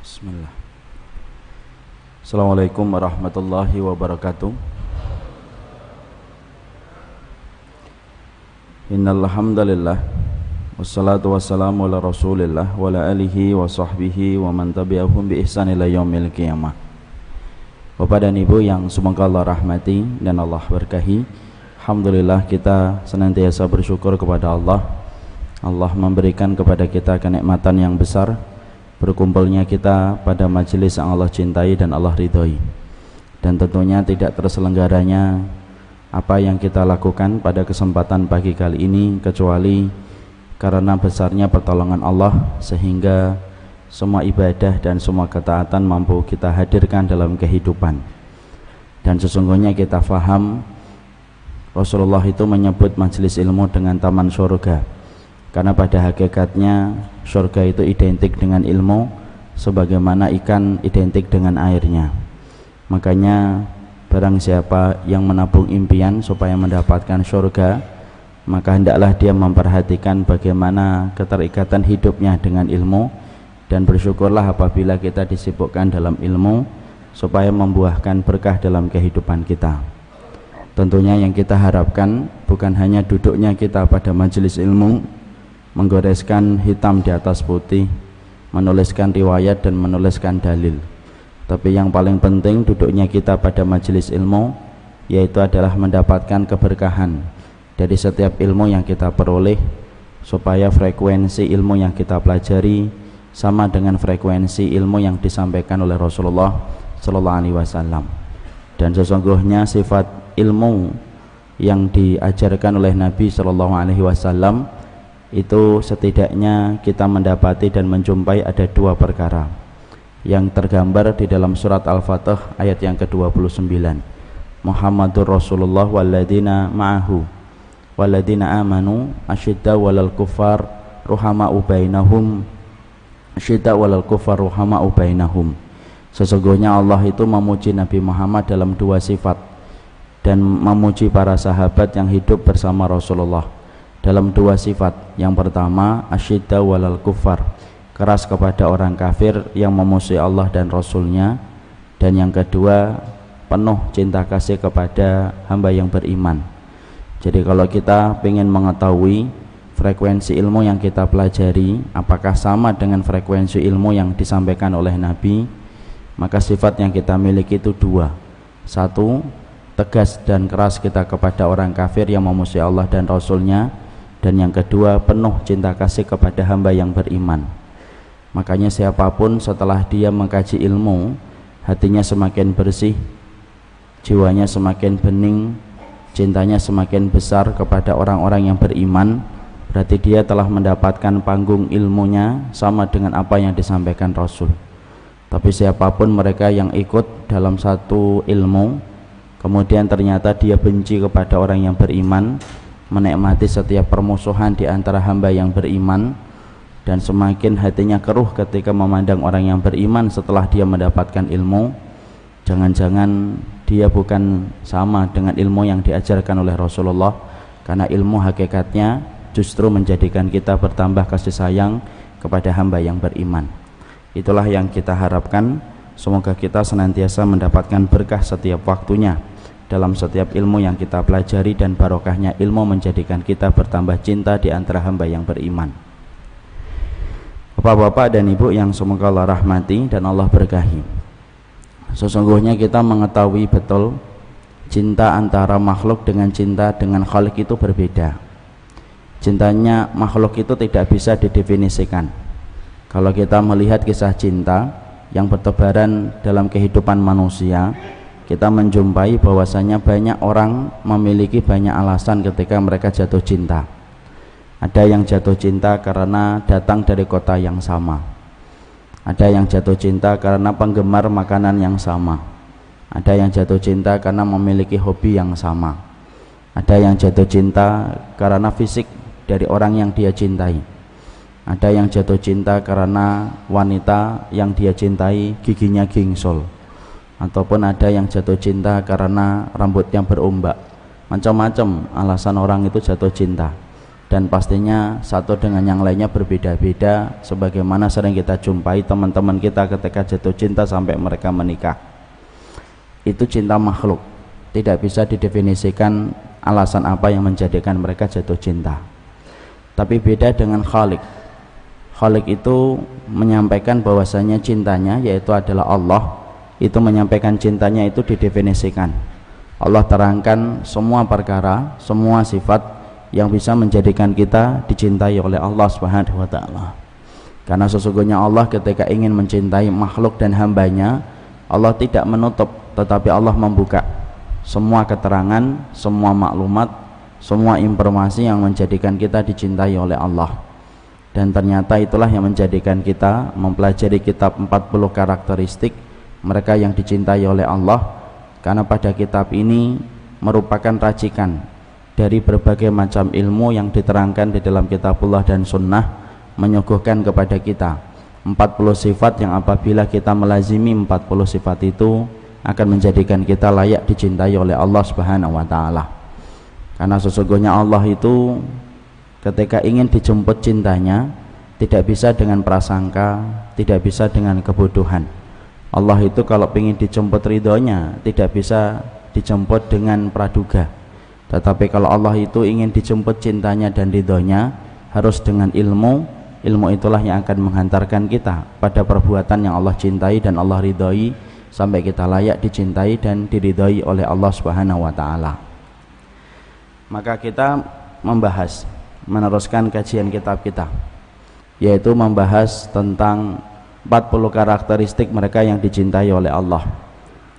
Bismillah Assalamualaikum warahmatullahi wabarakatuh Innal hamdalillah wassalatu wassalamu ala Rasulillah wa ala alihi wa sahbihi wa man tabi'ahum bi ihsan ila yaumil qiyamah. Bapak dan Ibu yang semoga Allah rahmati dan Allah berkahi. Alhamdulillah kita senantiasa bersyukur kepada Allah. Allah memberikan kepada kita kenikmatan yang besar berkumpulnya kita pada majelis yang Allah cintai dan Allah ridhoi. Dan tentunya tidak terselenggaranya apa yang kita lakukan pada kesempatan pagi kali ini kecuali karena besarnya pertolongan Allah sehingga semua ibadah dan semua ketaatan mampu kita hadirkan dalam kehidupan dan sesungguhnya kita faham Rasulullah itu menyebut majelis ilmu dengan taman surga karena pada hakikatnya surga itu identik dengan ilmu sebagaimana ikan identik dengan airnya. Makanya Barang siapa yang menabung impian supaya mendapatkan surga Maka hendaklah dia memperhatikan bagaimana keterikatan hidupnya dengan ilmu Dan bersyukurlah apabila kita disibukkan dalam ilmu Supaya membuahkan berkah dalam kehidupan kita. Tentunya yang kita harapkan bukan hanya duduknya kita pada majelis ilmu Menggoreskan hitam di atas putih Menuliskan riwayat dan menuliskan dalil. Tapi yang paling penting duduknya kita pada majelis ilmu yaitu adalah mendapatkan keberkahan dari setiap ilmu yang kita peroleh supaya frekuensi ilmu yang kita pelajari sama dengan frekuensi ilmu yang disampaikan oleh Rasulullah Sallallahu Alaihi Wasallam. Dan sesungguhnya sifat ilmu yang diajarkan oleh Nabi Sallallahu Alaihi Wasallam itu setidaknya kita mendapati dan menjumpai ada dua perkara. Yang tergambar di dalam surat Al-Fatih ayat yang ke-29. Muhammadur Rasulullah walladina ma'ahu walladina amanu asyidda walal kufar ruhama ubainahum asyidda walal kufar ruhama ubainahum sesungguhnya Allah itu memuji Nabi Muhammad dalam dua sifat dan memuji para sahabat yang hidup bersama Rasulullah dalam dua sifat. Yang pertama asyidda walal kufar keras kepada orang kafir yang memusuhi Allah dan Rasulnya. Dan yang kedua penuh cinta kasih kepada hamba yang beriman. Jadi kalau kita ingin mengetahui frekuensi ilmu yang kita pelajari apakah sama dengan frekuensi ilmu yang disampaikan oleh Nabi maka sifat yang kita miliki itu dua. Satu tegas dan keras kita kepada orang kafir yang memusuhi Allah dan Rasulnya dan yang kedua penuh cinta kasih kepada hamba yang beriman Makanya siapa pun setelah dia mengkaji ilmu, hatinya semakin bersih, jiwanya semakin bening, cintanya semakin besar kepada orang-orang yang beriman, berarti dia telah mendapatkan panggung ilmunya sama dengan apa yang disampaikan Rasul. Tapi siapa pun mereka yang ikut dalam satu ilmu, kemudian ternyata dia benci kepada orang yang beriman, menikmati setiap permusuhan di antara hamba yang beriman, dan semakin hatinya keruh ketika memandang orang yang beriman setelah dia mendapatkan ilmu. Jangan-jangan dia bukan sama dengan ilmu yang diajarkan oleh Rasulullah karena ilmu hakikatnya justru menjadikan kita bertambah kasih sayang kepada hamba yang beriman. Itulah yang kita harapkan. Semoga kita senantiasa mendapatkan berkah setiap waktunya dalam setiap ilmu yang kita pelajari dan barokahnya ilmu menjadikan kita bertambah cinta di antara hamba yang beriman. Bapak-bapak dan ibu yang semoga Allah rahmati dan Allah berkahi. Sesungguhnya kita mengetahui betul Cinta antara makhluk dengan cinta dengan khalik itu berbeda. Cintanya makhluk itu tidak bisa didefinisikan. Kalau kita melihat kisah cinta yang bertebaran dalam kehidupan manusia Kita menjumpai bahwasanya banyak orang memiliki banyak alasan ketika mereka jatuh cinta ada yang jatuh cinta karena datang dari kota yang sama. Ada yang jatuh cinta karena penggemar makanan yang sama. Ada yang jatuh cinta karena memiliki hobi yang sama. Ada yang jatuh cinta karena fisik dari orang yang dia cintai. Ada yang jatuh cinta karena wanita yang dia cintai giginya gingsol. Ataupun ada yang jatuh cinta karena rambutnya berombak. Macam-macam alasan orang itu jatuh cinta. Dan pastinya satu dengan yang lainnya berbeda-beda sebagaimana sering kita jumpai teman-teman kita ketika jatuh cinta sampai mereka menikah. Itu cinta makhluk. Tidak bisa didefinisikan alasan apa yang menjadikan mereka jatuh cinta. Tapi beda dengan Khalik. Khalik itu menyampaikan bahwasanya cintanya yaitu adalah Allah itu menyampaikan cintanya itu didefinisikan Allah terangkan semua perkara semua sifat yang bisa menjadikan kita dicintai oleh Allah Subhanahu wa taala. Karena sesungguhnya Allah ketika ingin mencintai makhluk dan hambanya, Allah tidak menutup, tetapi Allah membuka semua keterangan, semua maklumat, semua informasi yang menjadikan kita dicintai oleh Allah. Dan ternyata itulah yang menjadikan kita mempelajari kitab 40 karakteristik mereka yang dicintai oleh Allah karena pada kitab ini merupakan racikan dari berbagai macam ilmu yang diterangkan di dalam kitabullah dan sunnah menyuguhkan kepada kita 40 sifat yang apabila kita melazimi 40 sifat itu akan menjadikan kita layak dicintai oleh Allah Subhanahu wa taala. Karena sesungguhnya Allah itu ketika ingin dijemput cintanya tidak bisa dengan prasangka, tidak bisa dengan kebodohan. Allah itu kalau ingin dijemput ridhonya tidak bisa dijemput dengan praduga tetapi kalau Allah itu ingin dijemput cintanya dan ridhonya harus dengan ilmu ilmu itulah yang akan menghantarkan kita pada perbuatan yang Allah cintai dan Allah ridhoi sampai kita layak dicintai dan diridhoi oleh Allah Subhanahu wa taala. Maka kita membahas meneruskan kajian kitab kita yaitu membahas tentang 40 karakteristik mereka yang dicintai oleh Allah.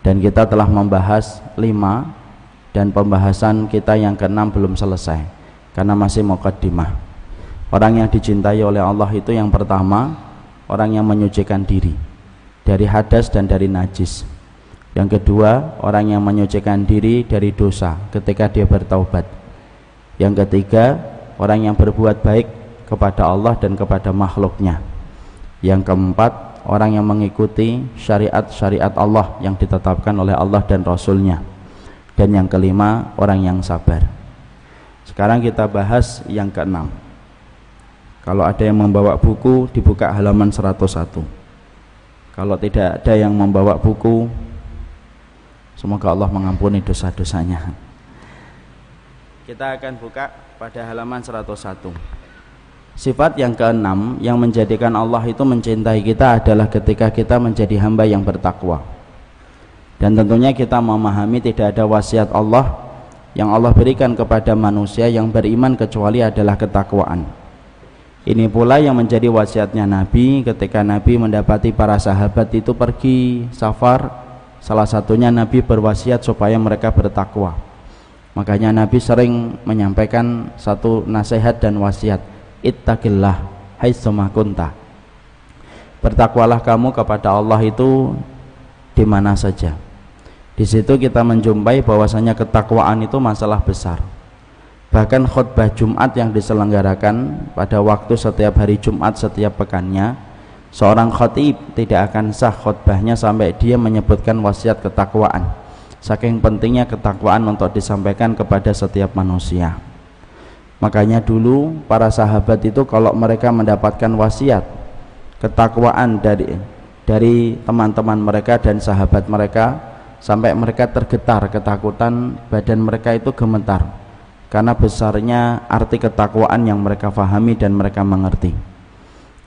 Dan kita telah membahas 5 dan pembahasan kita yang keenam belum selesai karena masih mukaddimah. Orang yang dicintai oleh Allah itu yang pertama orang yang menyucikan diri dari hadas dan dari najis. Yang kedua orang yang menyucikan diri dari dosa ketika dia bertaubat. Yang ketiga orang yang berbuat baik kepada Allah dan kepada makhluknya yang keempat orang yang mengikuti syariat-syariat Allah yang ditetapkan oleh Allah dan Rasulnya. Dan yang kelima orang yang sabar. Sekarang kita bahas yang keenam. Kalau ada yang membawa buku dibuka halaman 101 kalau tidak ada yang membawa buku semoga Allah mengampuni dosa-dosanya. Kita akan buka pada halaman 101 Sifat yang keenam yang menjadikan Allah itu mencintai kita adalah ketika kita menjadi hamba yang bertakwa. Dan tentunya kita memahami tidak ada wasiat Allah yang Allah berikan kepada manusia yang beriman kecuali adalah ketakwaan. Ini pula yang menjadi wasiatnya Nabi ketika Nabi mendapati para sahabat itu pergi safar salah satunya Nabi berwasiat supaya mereka bertakwa. Makanya Nabi sering menyampaikan satu nasihat dan wasiat ittaqillah haitsuma kunta bertakwalah kamu kepada Allah itu di mana saja di situ kita menjumpai bahwasanya ketakwaan itu masalah besar. Bahkan khutbah Jumat yang diselenggarakan pada waktu setiap hari Jumat setiap pekannya, seorang khatib tidak akan sah khutbahnya sampai dia menyebutkan wasiat ketakwaan. Saking pentingnya ketakwaan untuk disampaikan kepada setiap manusia. Makanya dulu para sahabat itu kalau mereka mendapatkan wasiat ketakwaan dari dari teman-teman mereka dan sahabat mereka sampai mereka tergetar ketakutan badan mereka itu gemetar. Karena besarnya arti ketakwaan yang mereka fahami dan mereka mengerti.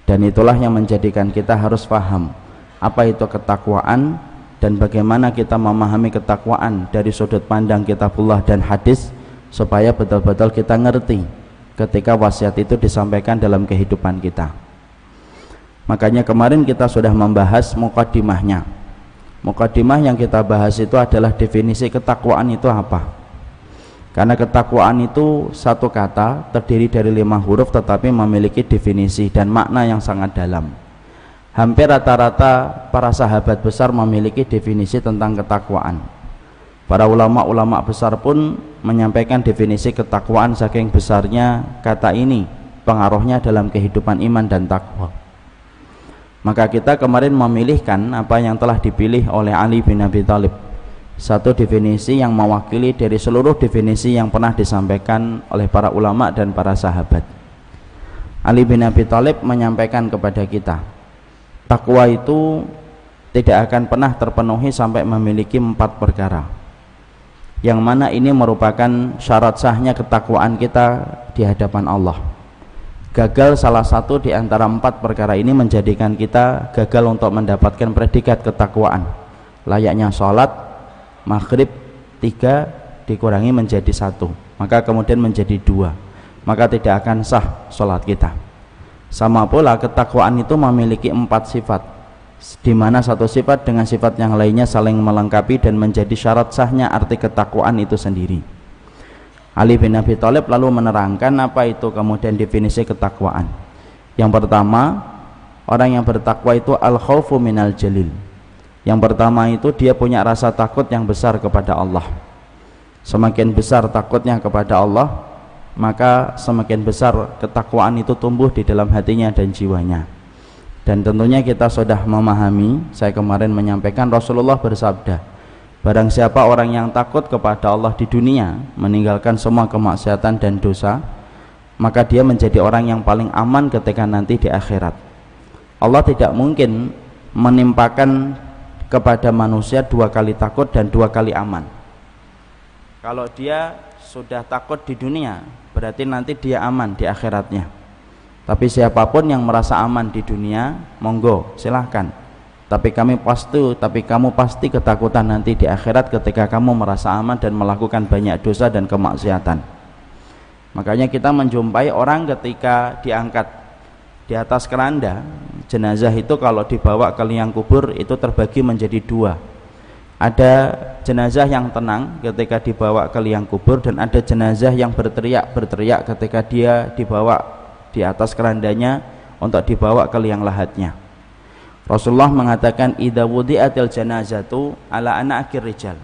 Dan itulah yang menjadikan kita harus faham apa itu ketakwaan dan bagaimana kita memahami ketakwaan dari sudut pandang kitabullah dan hadis supaya betul-betul kita ngerti ketika wasiat itu disampaikan dalam kehidupan kita makanya kemarin kita sudah membahas mukadimahnya Mukadimah yang kita bahas itu adalah definisi ketakwaan itu apa? Karena ketakwaan itu satu kata terdiri dari lima huruf tetapi memiliki definisi dan makna yang sangat dalam. Hampir rata-rata para sahabat besar memiliki definisi tentang ketakwaan. Para ulama-ulama besar pun menyampaikan definisi ketakwaan saking besarnya kata ini pengaruhnya dalam kehidupan iman dan takwa. Maka kita kemarin memilihkan apa yang telah dipilih oleh Ali bin Abi Thalib. Satu definisi yang mewakili dari seluruh definisi yang pernah disampaikan oleh para ulama dan para sahabat. Ali bin Abi Thalib menyampaikan kepada kita takwa itu tidak akan pernah terpenuhi sampai memiliki empat perkara yang mana ini merupakan syarat sahnya ketakwaan kita di hadapan Allah. Gagal salah satu di antara empat perkara ini menjadikan kita gagal untuk mendapatkan predikat ketakwaan. Layaknya sholat maghrib tiga dikurangi menjadi satu. Maka kemudian menjadi dua. Maka tidak akan sah sholat kita. Sama pula ketakwaan itu memiliki empat sifat di mana satu sifat dengan sifat yang lainnya saling melengkapi dan menjadi syarat sahnya arti ketakwaan itu sendiri Ali bin Abi Thalib lalu menerangkan apa itu kemudian definisi ketakwaan. Yang pertama, orang yang bertakwa itu al khawfu minal jalil. Yang pertama itu dia punya rasa takut yang besar kepada Allah. Semakin besar takutnya kepada Allah, maka semakin besar ketakwaan itu tumbuh di dalam hatinya dan jiwanya. Dan tentunya kita sudah memahami, saya kemarin menyampaikan Rasulullah bersabda, Barang siapa orang yang takut kepada Allah di dunia meninggalkan semua kemaksiatan dan dosa maka dia menjadi orang yang paling aman ketika nanti di akhirat. Allah tidak mungkin menimpakan kepada manusia dua kali takut dan dua kali aman. Kalau dia sudah takut di dunia berarti nanti dia aman di akhiratnya tapi siapa pun yang merasa aman di dunia monggo silahkan. Tapi kami pasti tapi kamu pasti ketakutan nanti di akhirat ketika kamu merasa aman dan melakukan banyak dosa dan kemaksiatan. Makanya kita menjumpai orang ketika diangkat di atas keranda jenazah itu kalau dibawa ke liang kubur itu terbagi menjadi dua. Ada jenazah yang tenang ketika dibawa ke liang kubur dan ada jenazah yang berteriak berteriak ketika dia dibawa di atas kerandanya untuk dibawa ke liang lahatnya Rasulullah mengatakan idza wudi'atil janazatu ala akhir rijal.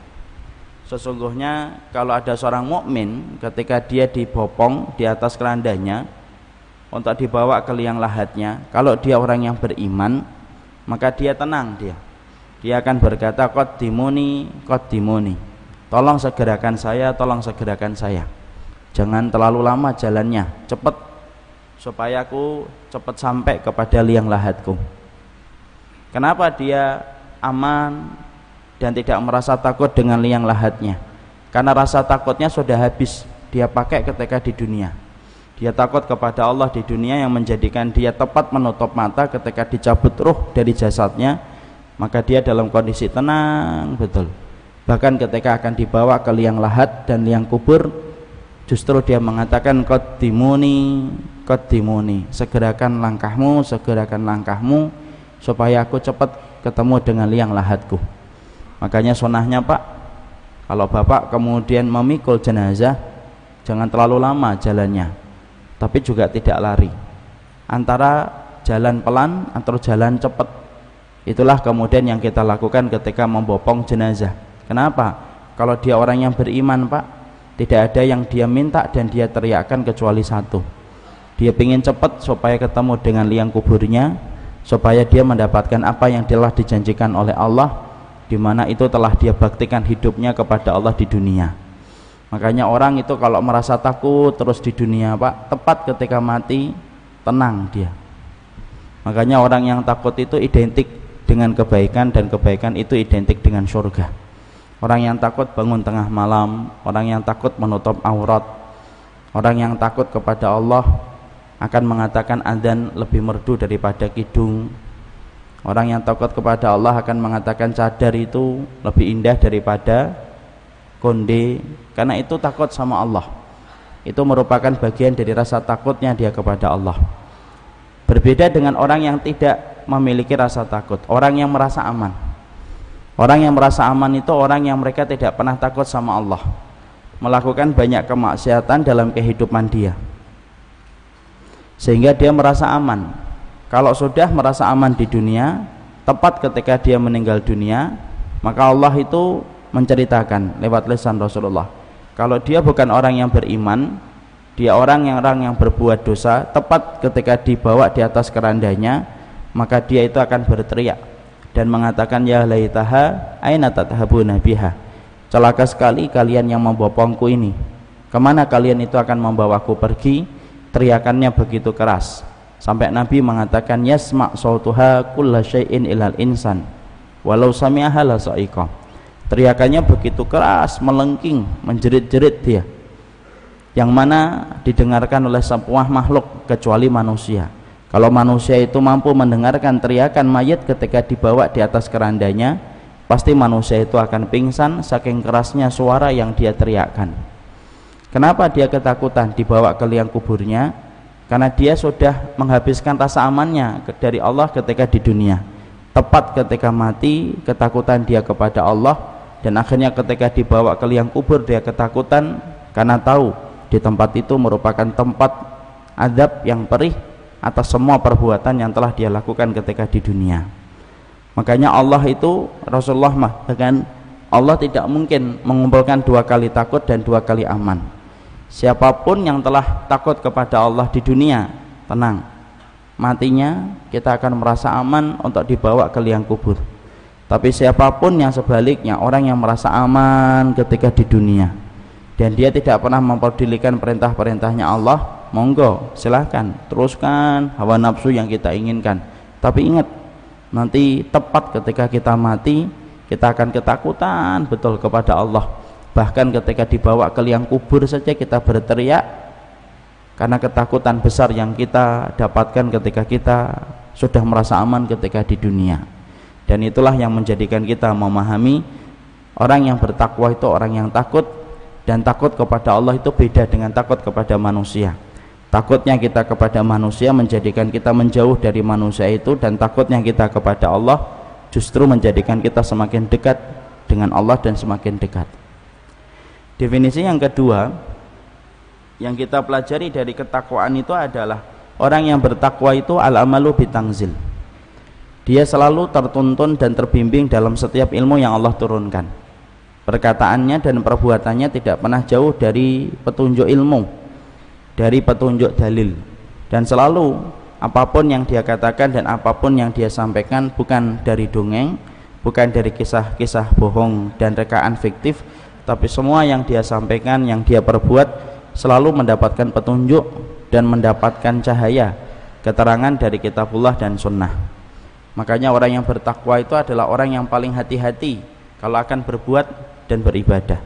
Sesungguhnya kalau ada seorang mukmin ketika dia dibopong di atas kerandanya untuk dibawa ke liang lahatnya, kalau dia orang yang beriman, maka dia tenang dia. Dia akan berkata qaddimuni qaddimuni. Tolong segerakan saya, tolong segerakan saya. Jangan terlalu lama jalannya, cepat supaya aku cepat sampai kepada liang lahatku. Kenapa dia aman dan tidak merasa takut dengan liang lahatnya? Karena rasa takutnya sudah habis dia pakai ketika di dunia. Dia takut kepada Allah di dunia yang menjadikan dia tepat menutup mata ketika dicabut ruh dari jasadnya, maka dia dalam kondisi tenang betul. Bahkan ketika akan dibawa ke liang lahat dan liang kubur, justru dia mengatakan qaddimuni qaddimuni segerakan langkahmu segerakan langkahmu supaya aku cepat ketemu dengan liang lahatku. Makanya sunahnya pak kalau bapak kemudian memikul jenazah jangan terlalu lama jalannya tapi juga tidak lari. Antara jalan pelan atau jalan cepat itulah kemudian yang kita lakukan ketika membopong jenazah. Kenapa? Kalau dia orang yang beriman pak tidak ada yang dia minta dan dia teriakkan kecuali satu dia ingin cepat supaya ketemu dengan liang kuburnya supaya dia mendapatkan apa yang telah dijanjikan oleh Allah di mana itu telah dia baktikan hidupnya kepada Allah di dunia. Makanya orang itu kalau merasa takut terus di dunia Pak tepat ketika mati tenang dia. Makanya orang yang takut itu identik dengan kebaikan dan kebaikan itu identik dengan surga. Orang yang takut bangun tengah malam orang yang takut menutup aurat orang yang takut kepada Allah akan mengatakan adzan lebih merdu daripada kidung. Orang yang takut kepada Allah akan mengatakan cadar itu lebih indah daripada konde. Karena itu takut sama Allah. Itu merupakan bagian dari rasa takutnya dia kepada Allah. Berbeda dengan orang yang tidak memiliki rasa takut. Orang yang merasa aman. Orang yang merasa aman itu orang yang mereka tidak pernah takut sama Allah. Melakukan banyak kemaksiatan dalam kehidupan dia sehingga dia merasa aman. Kalau sudah merasa aman di dunia tepat ketika dia meninggal dunia maka Allah itu menceritakan lewat lisan Rasulullah. Kalau dia bukan orang yang beriman dia orang yang orang yang berbuat dosa tepat ketika dibawa di atas kerandanya maka dia itu akan berteriak dan mengatakan ya laitaha aina tathabuna biha? Celaka sekali kalian yang membopongku ini. Ke mana kalian itu akan membawaku pergi teriakannya begitu keras. Sampai Nabi mengatakan yasma' sautuha kulla syai'in ilal insan walau sami'aha la teriakannya begitu keras melengking menjerit-jerit dia. Yang mana didengarkan oleh sebuah makhluk kecuali manusia. Kalau manusia itu mampu mendengarkan teriakan mayat ketika dibawa di atas kerandanya pasti manusia itu akan pingsan saking kerasnya suara yang dia teriakkan kenapa dia ketakutan dibawa ke liang kuburnya? Karena dia sudah menghabiskan rasa amannya dari Allah ketika di dunia. Tepat ketika mati ketakutan dia kepada Allah dan akhirnya ketika dibawa ke liang kubur dia ketakutan karena tahu di tempat itu merupakan tempat adab yang perih atas semua perbuatan yang telah dia lakukan ketika di dunia. Makanya Allah itu Rasulullah mah dengan Allah tidak mungkin mengumpulkan dua kali takut dan dua kali aman siapa pun yang telah takut kepada Allah di dunia tenang. Matinya kita akan merasa aman untuk dibawa ke liang kubur. Tapi siapa pun yang sebaliknya orang yang merasa aman ketika di dunia. Dan dia tidak pernah memperdulikan perintah-perintahnya Allah monggo silahkan teruskan hawa nafsu yang kita inginkan. Tapi ingat nanti tepat ketika kita mati kita akan ketakutan betul kepada Allah bahkan ketika dibawa ke liang kubur saja kita berteriak karena ketakutan besar yang kita dapatkan ketika kita sudah merasa aman ketika di dunia. Dan itulah yang menjadikan kita memahami orang yang bertakwa itu orang yang takut dan takut kepada Allah itu beda dengan takut kepada manusia. Takutnya kita kepada manusia menjadikan kita menjauh dari manusia itu dan takutnya kita kepada Allah justru menjadikan kita semakin dekat dengan Allah dan semakin dekat definisi yang kedua yang kita pelajari dari ketakwaan itu adalah orang yang bertakwa itu al-amalu bitangzil. Dia selalu tertuntun dan terbimbing dalam setiap ilmu yang Allah turunkan. Perkataannya dan perbuatannya tidak pernah jauh dari petunjuk ilmu dari petunjuk dalil. Dan selalu apa pun yang dia katakan dan apa pun yang dia sampaikan bukan dari dongeng bukan dari kisah-kisah bohong dan rekaan fiktif tapi semua yang dia sampaikan yang dia perbuat selalu mendapatkan petunjuk dan mendapatkan cahaya keterangan dari kitabullah dan sunnah. Makanya orang yang bertakwa itu adalah orang yang paling hati-hati kalau akan berbuat dan beribadah.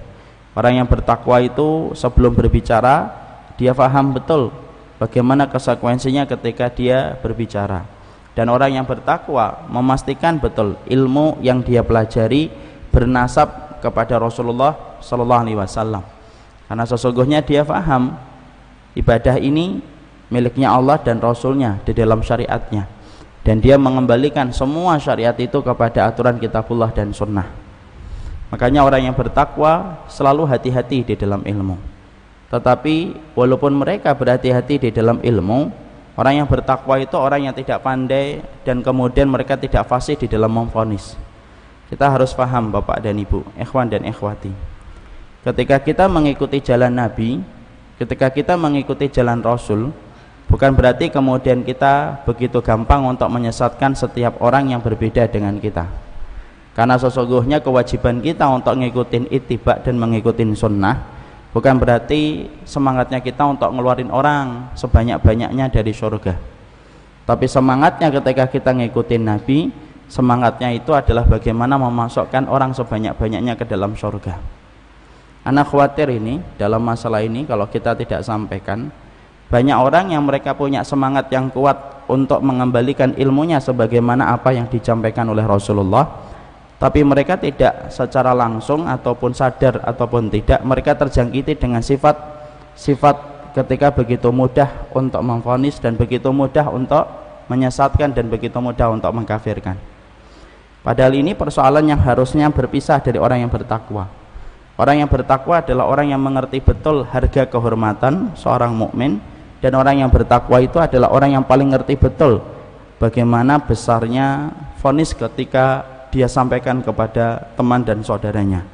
Orang yang bertakwa itu sebelum berbicara dia faham betul bagaimana konsekuensinya ketika dia berbicara. Dan orang yang bertakwa memastikan betul ilmu yang dia pelajari bernasab kepada Rasulullah Sallallahu Alaihi Wasallam karena sesungguhnya dia faham ibadah ini miliknya Allah dan Rasulnya di dalam syariatnya dan dia mengembalikan semua syariat itu kepada aturan kitabullah dan sunnah Makanya orang yang bertakwa selalu hati-hati di dalam ilmu. Tetapi walaupun mereka berhati-hati di dalam ilmu, orang yang bertakwa itu orang yang tidak pandai dan kemudian mereka tidak fasih di dalam memfonis. Kita harus paham Bapak dan Ibu, ikhwan dan ikhwati. Ketika kita mengikuti jalan Nabi, ketika kita mengikuti jalan Rasul, bukan berarti kemudian kita begitu gampang untuk menyesatkan setiap orang yang berbeda dengan kita karena sesungguhnya kewajiban kita untuk ngikutin itibak dan mengikutin sunnah bukan berarti semangatnya kita untuk ngeluarin orang sebanyak-banyaknya dari surga tapi semangatnya ketika kita ngikutin Nabi semangatnya itu adalah bagaimana memasukkan orang sebanyak-banyaknya ke dalam surga. Anak khawatir ini dalam masalah ini kalau kita tidak sampaikan banyak orang yang mereka punya semangat yang kuat untuk mengembalikan ilmunya sebagaimana apa yang disampaikan oleh Rasulullah. Tapi mereka tidak secara langsung ataupun sadar ataupun tidak mereka terjangkiti dengan sifat sifat ketika begitu mudah untuk memfonis dan begitu mudah untuk menyesatkan dan begitu mudah untuk mengkafirkan padahal ini persoalan yang harusnya berpisah dari orang yang bertakwa. Orang yang bertakwa adalah orang yang mengerti betul harga kehormatan seorang mukmin dan orang yang bertakwa itu adalah orang yang paling ngerti betul bagaimana besarnya fonis ketika dia sampaikan kepada teman dan saudaranya.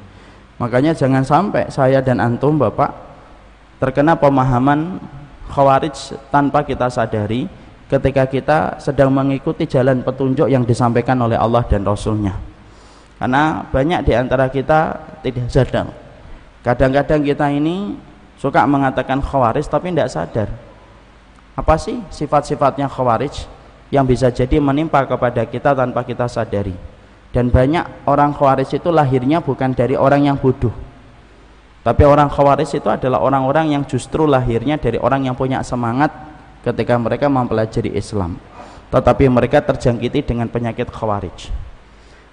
Makanya jangan sampai saya dan antum bapak terkena pemahaman khawarij tanpa kita sadari ketika kita sedang mengikuti jalan petunjuk yang disampaikan oleh Allah dan Rasulnya. Karena banyak di antara kita tidak sadar. Kadang-kadang kita ini suka mengatakan khawarij tapi tidak sadar. Apa sih sifat-sifatnya khawarij yang bisa jadi menimpa kepada kita tanpa kita sadari? Dan banyak orang khawarij itu lahirnya bukan dari orang yang bodoh. Tapi orang khawarij itu adalah orang-orang yang justru lahirnya dari orang yang punya semangat ketika mereka mempelajari Islam tetapi mereka terjangkiti dengan penyakit khawarij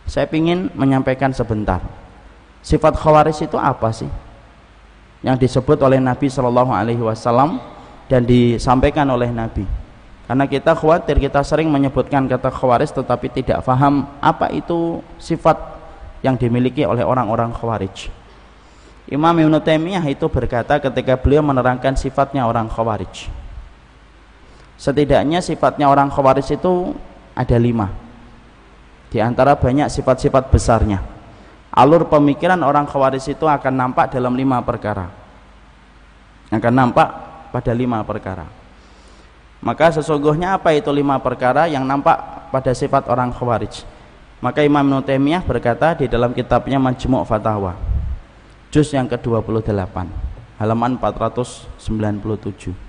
saya ingin menyampaikan sebentar sifat khawarij itu apa sih yang disebut oleh Nabi Shallallahu Alaihi Wasallam dan disampaikan oleh Nabi. Karena kita khawatir kita sering menyebutkan kata khawarij tetapi tidak faham apa itu sifat yang dimiliki oleh orang-orang khawarij. Imam Ibn Taimiyah itu berkata ketika beliau menerangkan sifatnya orang khawarij. Setidaknya sifatnya orang khawarij itu ada lima. Di antara banyak sifat-sifat besarnya. Alur pemikiran orang khawarij itu akan nampak dalam lima perkara. Akan nampak pada lima perkara. Maka sesungguhnya apa itu lima perkara yang nampak pada sifat orang khawarij? Maka Imam Ibn berkata di dalam kitabnya Majmu' Fatawa juz yang ke-28 halaman 497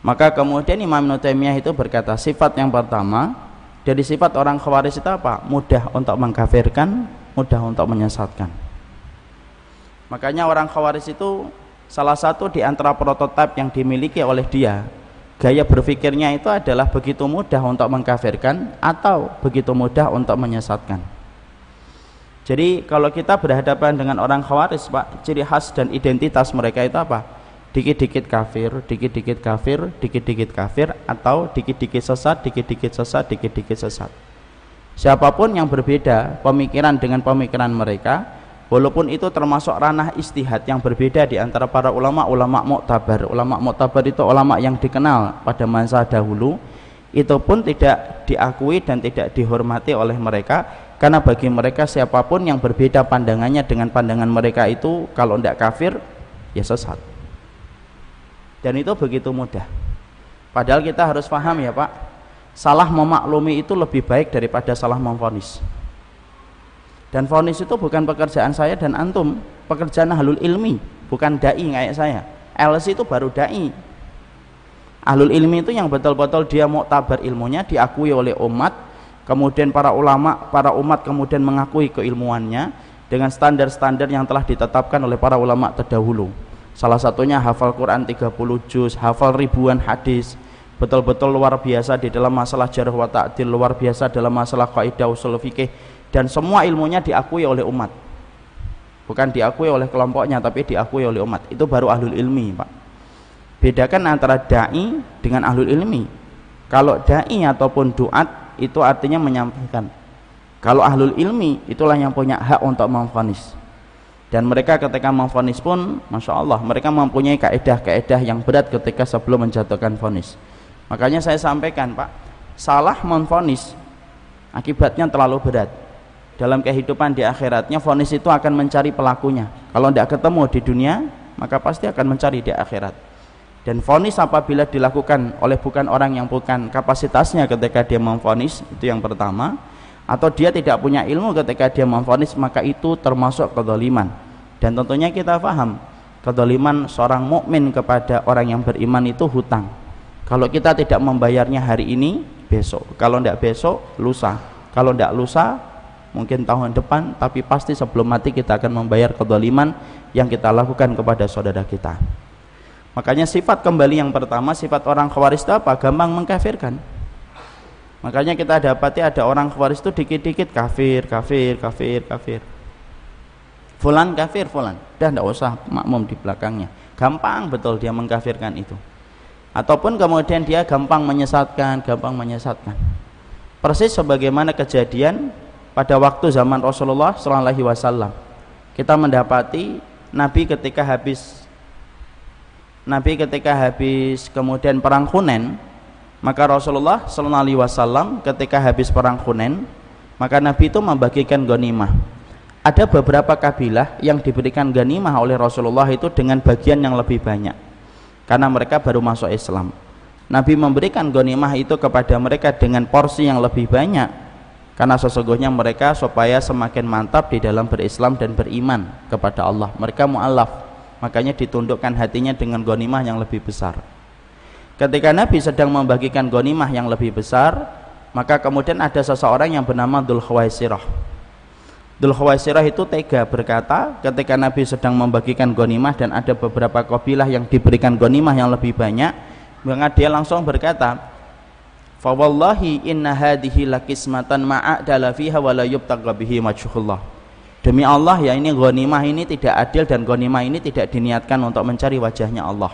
maka kemudian Imam Ibn itu berkata sifat yang pertama dari sifat orang khawarij itu apa? mudah untuk mengkafirkan mudah untuk menyesatkan makanya orang khawarij itu salah satu di antara prototipe yang dimiliki oleh dia gaya berpikirnya itu adalah begitu mudah untuk mengkafirkan atau begitu mudah untuk menyesatkan jadi kalau kita berhadapan dengan orang khawarij Pak, ciri khas dan identitas mereka itu apa? Dikit-dikit kafir, dikit-dikit kafir, dikit-dikit kafir atau dikit-dikit sesat, dikit-dikit sesat, dikit-dikit sesat. Siapa pun yang berbeda pemikiran dengan pemikiran mereka walaupun itu termasuk ranah istihad yang berbeda di antara para ulama ulama muktabar ulama muktabar itu ulama yang dikenal pada masa dahulu. Itu pun tidak diakui dan tidak dihormati oleh mereka karena bagi mereka siapa pun yang berbeda pandangannya dengan pandangan mereka itu kalau tidak kafir ya sesat dan itu begitu mudah. Padahal kita harus paham ya Pak. Salah memaklumi itu lebih baik daripada salah memfonis. Dan fonis itu bukan pekerjaan saya dan antum. Pekerjaan ahlul ilmi bukan dai kayak saya. LC itu baru dai. Ahlul ilmi itu yang betul-betul dia mau tabar ilmunya diakui oleh umat kemudian para ulama para umat kemudian mengakui keilmuannya dengan standar-standar yang telah ditetapkan oleh para ulama terdahulu salah satunya hafal Quran 30 juz hafal ribuan hadis. Betul-betul luar biasa di dalam masalah jarh wa ta'dil luar biasa dalam masalah kaidah usul fikih. Dan semua ilmunya diakui oleh umat. Bukan diakui oleh kelompoknya tapi diakui oleh umat. Itu baru ahlul ilmi Pak. Bedakan antara dai dengan ahlul ilmi. Kalau dai ataupun duat itu artinya menyampaikan. Kalau ahlul ilmi itulah yang punya hak untuk memfonis dan mereka ketika memfonis pun Masya Allah mereka mempunyai kaedah-kaedah yang berat ketika sebelum menjatuhkan fonis. Makanya saya sampaikan Pak salah menfonis akibatnya terlalu berat. Dalam kehidupan di akhiratnya fonis itu akan mencari pelakunya. Kalau tidak ketemu di dunia maka pasti akan mencari di akhirat. Dan fonis apabila dilakukan oleh bukan orang yang bukan kapasitasnya ketika dia memfonis itu yang pertama atau dia tidak punya ilmu ketika dia memfonis maka itu termasuk kedoliman. Dan tentunya kita paham kedoliman seorang mukmin kepada orang yang beriman itu hutang. Kalau kita tidak membayarnya hari ini besok. Kalau tidak besok lusa. Kalau tidak lusa mungkin tahun depan tapi pasti sebelum mati kita akan membayar kedoliman yang kita lakukan kepada saudara kita. Makanya sifat kembali yang pertama sifat orang khawaris itu apa? gampang mengkafirkan makanya kita dapati ada orang khawaris itu dikit-dikit kafir, kafir, kafir, kafir. Fulan kafir, fulan. Dan tidak usah makmum di belakangnya. Gampang betul dia mengkafirkan itu. Ataupun kemudian dia gampang menyesatkan gampang menyesatkan. Persis sebagaimana kejadian pada waktu zaman Rasulullah Shallallahu Wasallam. Kita mendapati Nabi ketika habis Nabi ketika habis kemudian perang Hunen maka Rasulullah Shallallahu Wasallam ketika habis perang Hunen maka Nabi itu membagikan ghanimah. Ada beberapa kabilah yang diberikan ghanimah oleh Rasulullah itu dengan bagian yang lebih banyak karena mereka baru masuk Islam. Nabi memberikan ghanimah itu kepada mereka dengan porsi yang lebih banyak karena sesungguhnya mereka supaya semakin mantap di dalam berislam dan beriman kepada Allah. Mereka mu'alaf makanya ditundukkan hatinya dengan gonimah yang lebih besar ketika Nabi sedang membagikan gonimah yang lebih besar maka kemudian ada seseorang yang bernama Dhul Khawaisirah Dhul Khawaisirah itu tega berkata ketika Nabi sedang membagikan gonimah dan ada beberapa kabilah yang diberikan gonimah yang lebih banyak maka dia langsung berkata fa wallahi inna hadhihi lakismatan ma'adala fiha wa la yubtagha majhullah demi Allah ya ini ghanimah ini tidak adil dan ghanimah ini tidak diniatkan untuk mencari wajahnya Allah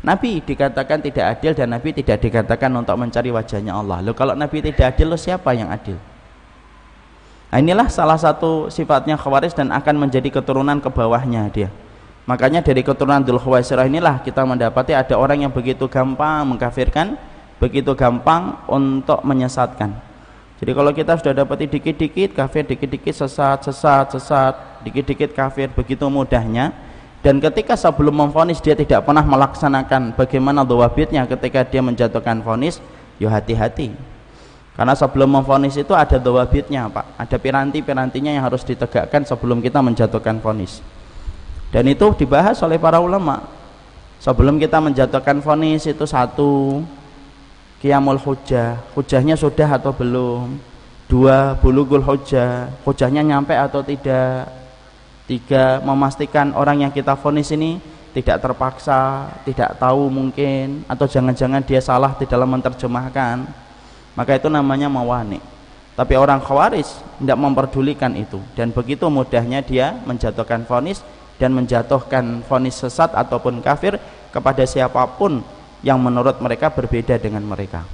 Nabi dikatakan tidak adil dan Nabi tidak dikatakan untuk mencari wajahnya Allah Loh kalau Nabi tidak adil, lo siapa yang adil? Nah, inilah salah satu sifatnya khawaris dan akan menjadi keturunan ke bawahnya dia Makanya dari keturunan Dhul Khawaisirah inilah kita mendapati ada orang yang begitu gampang mengkafirkan, begitu gampang untuk menyesatkan. Jadi kalau kita sudah dapati dikit-dikit kafir, dikit-dikit sesat, sesat, sesat, dikit-dikit kafir, begitu mudahnya. Dan ketika sebelum memfonis dia tidak pernah melaksanakan bagaimana dawabitnya ketika dia menjatuhkan fonis, ya hati-hati. Karena sebelum memfonis itu ada dawabitnya Pak. Ada piranti-pirantinya yang harus ditegakkan sebelum kita menjatuhkan fonis. Dan itu dibahas oleh para ulama. Sebelum kita menjatuhkan vonis itu satu kiamul hujah hujahnya sudah atau belum? Dua bulugul hujah hujahnya nyampe atau tidak tiga memastikan orang yang kita vonis ini tidak terpaksa tidak tahu mungkin atau jangan-jangan dia salah di dalam menerjemahkan. Maka itu namanya mawani tapi orang khawaris tidak memperdulikan itu. Dan begitu mudahnya dia menjatuhkan vonis dan menjatuhkan vonis sesat ataupun kafir kepada siapa pun yang menurut mereka berbeda dengan mereka.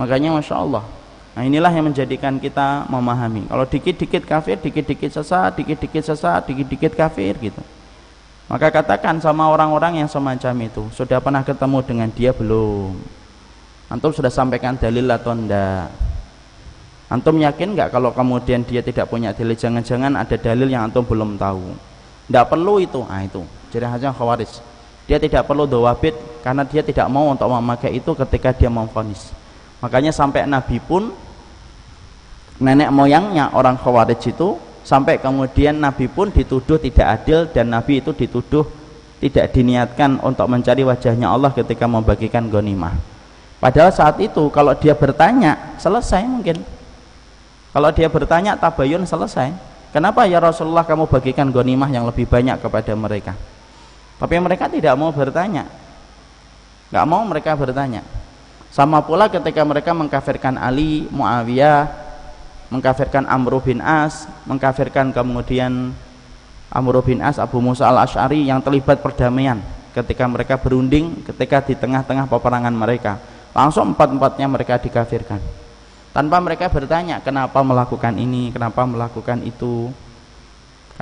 Makanya Masya Allah nah inilah yang menjadikan kita memahami kalau dikit-dikit kafir, dikit-dikit sesat, dikit-dikit sesat, dikit-dikit kafir gitu maka katakan sama orang-orang yang semacam itu sudah pernah ketemu dengan dia belum antum sudah sampaikan dalil atau enggak antum yakin enggak kalau kemudian dia tidak punya dalil jangan-jangan ada dalil yang antum belum tahu tidak perlu itu. Ah itu. Jadi hanya khawaris. Dia tidak perlu dawabit karena dia tidak mau untuk memakai itu ketika dia memfonis. Makanya sampai Nabi pun nenek moyangnya orang khawarij itu sampai kemudian Nabi pun dituduh tidak adil dan Nabi itu dituduh tidak diniatkan untuk mencari wajahnya Allah ketika membagikan ghanimah. Padahal saat itu kalau dia bertanya selesai mungkin. Kalau dia bertanya tabayun selesai. Kenapa ya Rasulullah kamu bagikan gonimah yang lebih banyak kepada mereka? Tapi mereka tidak mau bertanya. Gak mau mereka bertanya. Sama pula ketika mereka mengkafirkan Ali, Muawiyah, mengkafirkan Amr bin As, mengkafirkan kemudian Amr bin As, Abu Musa al-Ash'ari yang terlibat perdamaian ketika mereka berunding ketika di tengah-tengah peperangan mereka. Langsung empat-empatnya mereka dikafirkan tanpa mereka bertanya kenapa melakukan ini, kenapa melakukan itu.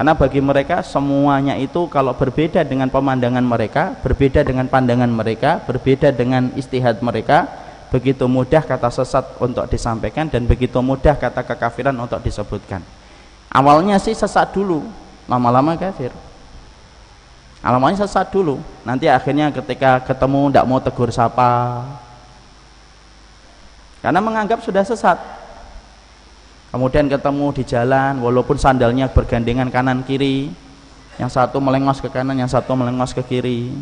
Karena bagi mereka semuanya itu kalau berbeda dengan pemandangan mereka, berbeda dengan pandangan mereka, berbeda dengan istihad mereka, begitu mudah kata sesat untuk disampaikan dan begitu mudah kata kekafiran untuk disebutkan. Awalnya sih sesat dulu, lama-lama kafir. Awalnya sesat dulu, nanti akhirnya ketika ketemu tidak mau tegur sapa, karena menganggap sudah sesat kemudian ketemu di jalan walaupun sandalnya bergandengan kanan kiri. Yang satu melengos ke kanan yang satu melengos ke kiri.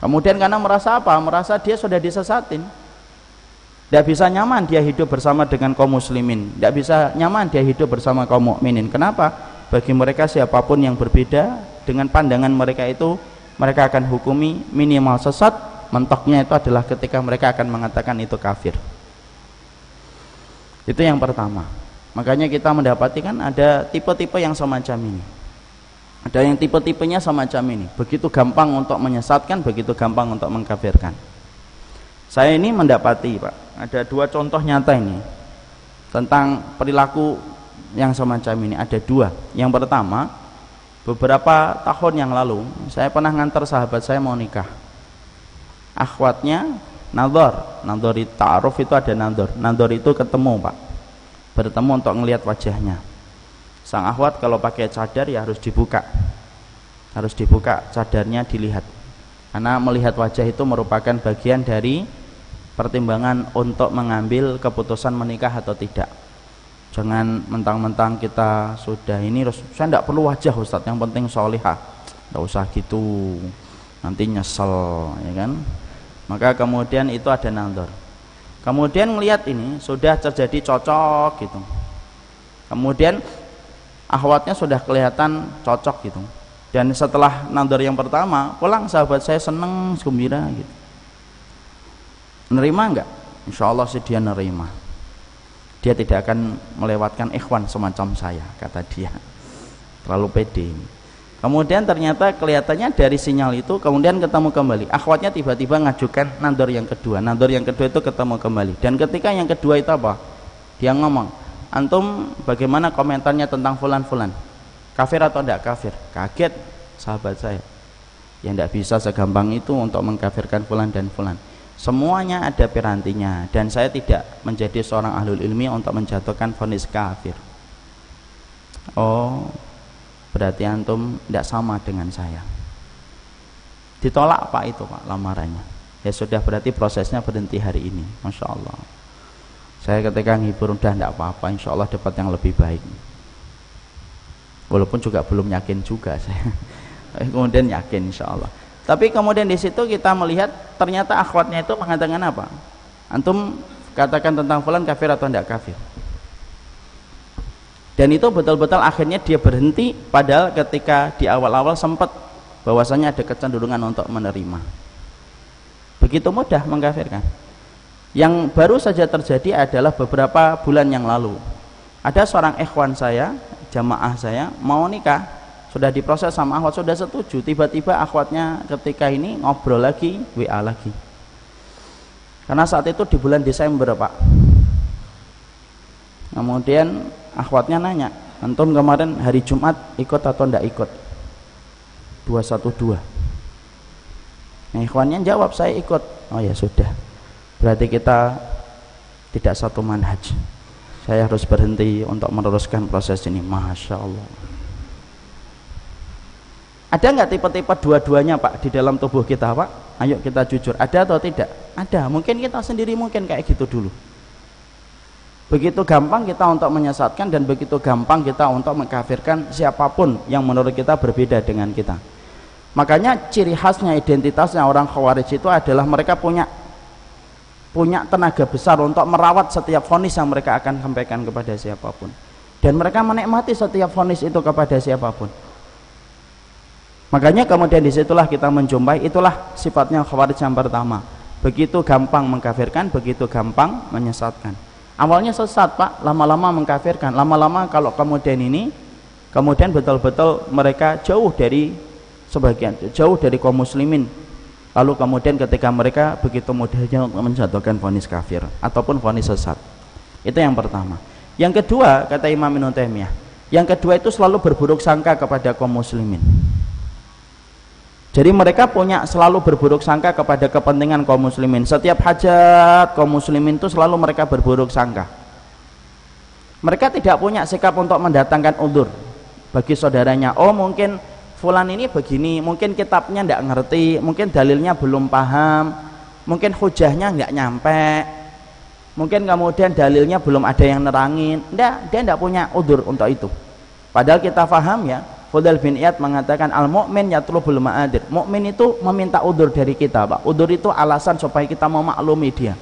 Kemudian karena merasa apa? merasa dia sudah disesatin. Tidak bisa nyaman dia hidup bersama dengan kaum muslimin. Tidak bisa nyaman dia hidup bersama kaum mukminin. Kenapa? bagi mereka siapa pun yang berbeda dengan pandangan mereka itu mereka akan hukumi minimal sesat. Mentoknya itu adalah ketika mereka akan mengatakan itu kafir itu yang pertama. Makanya kita mendapati kan ada tipe-tipe yang semacam ini. Ada yang tipe-tipenya semacam ini. Begitu gampang untuk menyesatkan begitu gampang untuk mengkafirkan. Saya ini mendapati Pak. Ada dua contoh nyata ini tentang perilaku yang semacam ini. Ada dua. Yang pertama beberapa tahun yang lalu saya pernah ngantar sahabat saya mau nikah. Akhwatnya nador nador itu itu ada nador nador itu ketemu pak. Bertemu untuk melihat wajahnya. Sang akhwat kalau pakai cadar ya harus dibuka. Harus dibuka cadarnya dilihat. Karena melihat wajah itu merupakan bagian dari pertimbangan untuk mengambil keputusan menikah atau tidak. Jangan mentang-mentang kita sudah ini saya tidak perlu wajah Ustadz. Yang penting solihah. Tidak usah gitu. Nanti nyesel ya kan maka kemudian itu ada nandor kemudian melihat ini sudah terjadi cocok gitu. Kemudian ahwatnya sudah kelihatan cocok gitu. Dan setelah nandor yang pertama pulang sahabat saya seneng gembira gitu. Nerima enggak insya Allah sih dia nerima. Dia tidak akan melewatkan ikhwan semacam saya kata dia. Terlalu pede Kemudian ternyata kelihatannya dari sinyal itu kemudian ketemu kembali. Akhwatnya tiba-tiba ngajukan nandor yang kedua. Nandor yang kedua itu ketemu kembali. Dan ketika yang kedua itu apa? Dia ngomong, "Antum bagaimana komentarnya tentang fulan-fulan? Kafir atau tidak kafir?" Kaget sahabat saya. Ya tidak bisa segampang itu untuk mengkafirkan fulan dan fulan. Semuanya ada pirantinya dan saya tidak menjadi seorang ahlul ilmi untuk menjatuhkan vonis kafir. Oh, berarti antum tidak sama dengan saya. Ditolak pak itu pak lamarannya. Ya sudah berarti prosesnya berhenti hari ini. Masya Allah. Saya ketika ngibur udah tidak apa-apa. Insya Allah dapat yang lebih baik. Walaupun juga belum yakin juga saya. Kemudian yakin Insya Allah. Tapi kemudian di situ kita melihat ternyata akhwatnya itu mengatakan apa? Antum katakan tentang fulan kafir atau tidak kafir dan itu betul-betul akhirnya dia berhenti padahal ketika di awal-awal sempat bahwasanya ada kecenderungan untuk menerima. Begitu mudah mengkafirkan. Yang baru saja terjadi adalah beberapa bulan yang lalu. Ada seorang ikhwan saya jamaah saya mau nikah. Sudah diproses sama akhwat sudah setuju. Tiba-tiba akhwatnya ketika ini ngobrol lagi WA lagi. Karena saat itu di bulan Desember pak. Kemudian akhwatnya nanya antum kemarin hari Jumat ikut atau ndak ikut? 212 nah ikhwannya jawab saya ikut. Oh ya sudah. Berarti kita tidak satu manhaj. Saya harus berhenti untuk meneruskan proses ini. Masya Allah. Ada nggak tipe-tipe dua-duanya Pak di dalam tubuh kita Pak? Ayo kita jujur ada atau tidak? Ada. Mungkin kita sendiri mungkin kayak gitu dulu begitu gampang kita untuk menyesatkan dan begitu gampang kita untuk mengkafirkan siapa pun yang menurut kita berbeda dengan kita. Makanya ciri khasnya identitasnya orang khawarij itu adalah mereka punya punya tenaga besar untuk merawat setiap fonis yang mereka akan sampaikan kepada siapa pun. Dan mereka menikmati setiap fonis itu kepada siapa pun. Makanya kemudian di situlah kita menjumpai itulah sifatnya khawarij yang pertama. Begitu gampang mengkafirkan begitu gampang menyesatkan awalnya sesat pak. Lama-lama mengkafirkan. Lama-lama kalau kemudian ini kemudian betul-betul mereka jauh dari sebagian jauh dari kaum muslimin. Lalu kemudian ketika mereka begitu mudahnya menjatuhkan vonis kafir ataupun vonis sesat. Itu yang pertama. Yang kedua kata Imam Ibnu Taimiyah yang kedua itu selalu berburuk sangka kepada kaum muslimin jadi mereka punya selalu berburuk sangka kepada kepentingan kaum muslimin. Setiap hajat kaum muslimin itu selalu mereka berburuk sangka. Mereka tidak punya sikap untuk mendatangkan udur bagi saudaranya. Oh mungkin fulan ini begini, mungkin kitabnya tidak ngerti, mungkin dalilnya belum paham, mungkin hujahnya nggak nyampe, mungkin kemudian dalilnya belum ada yang nerangin. Tidak, dia tidak punya udur untuk itu. Padahal kita paham ya, Fudal bin Iyad mengatakan al mukmin yatlubul ma'adir. Mukmin itu meminta udur dari kita, Pak. Udur itu alasan supaya kita memaklumi dia.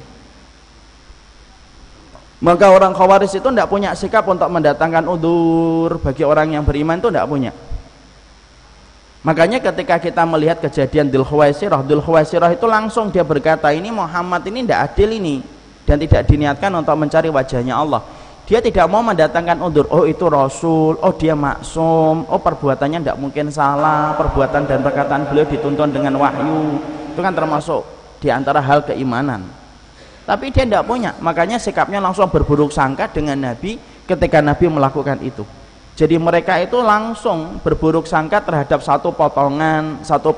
Maka orang khawaris itu tidak punya sikap untuk mendatangkan udur bagi orang yang beriman itu tidak punya. Makanya ketika kita melihat kejadian Dul Khuwaisirah, Dul Khuwaisirah itu langsung dia berkata, ini Muhammad ini tidak adil ini dan tidak diniatkan untuk mencari wajahnya Allah dia tidak mau mendatangkan undur. Oh itu rasul. Oh dia maksum. Oh perbuatannya tidak mungkin salah. Perbuatan dan perkataan beliau dituntun dengan wahyu. Itu kan termasuk di antara hal keimanan. Tapi dia tidak punya. Makanya sikapnya langsung berburuk sangka dengan Nabi ketika Nabi melakukan itu. Jadi mereka itu langsung berburuk sangka terhadap satu potongan satu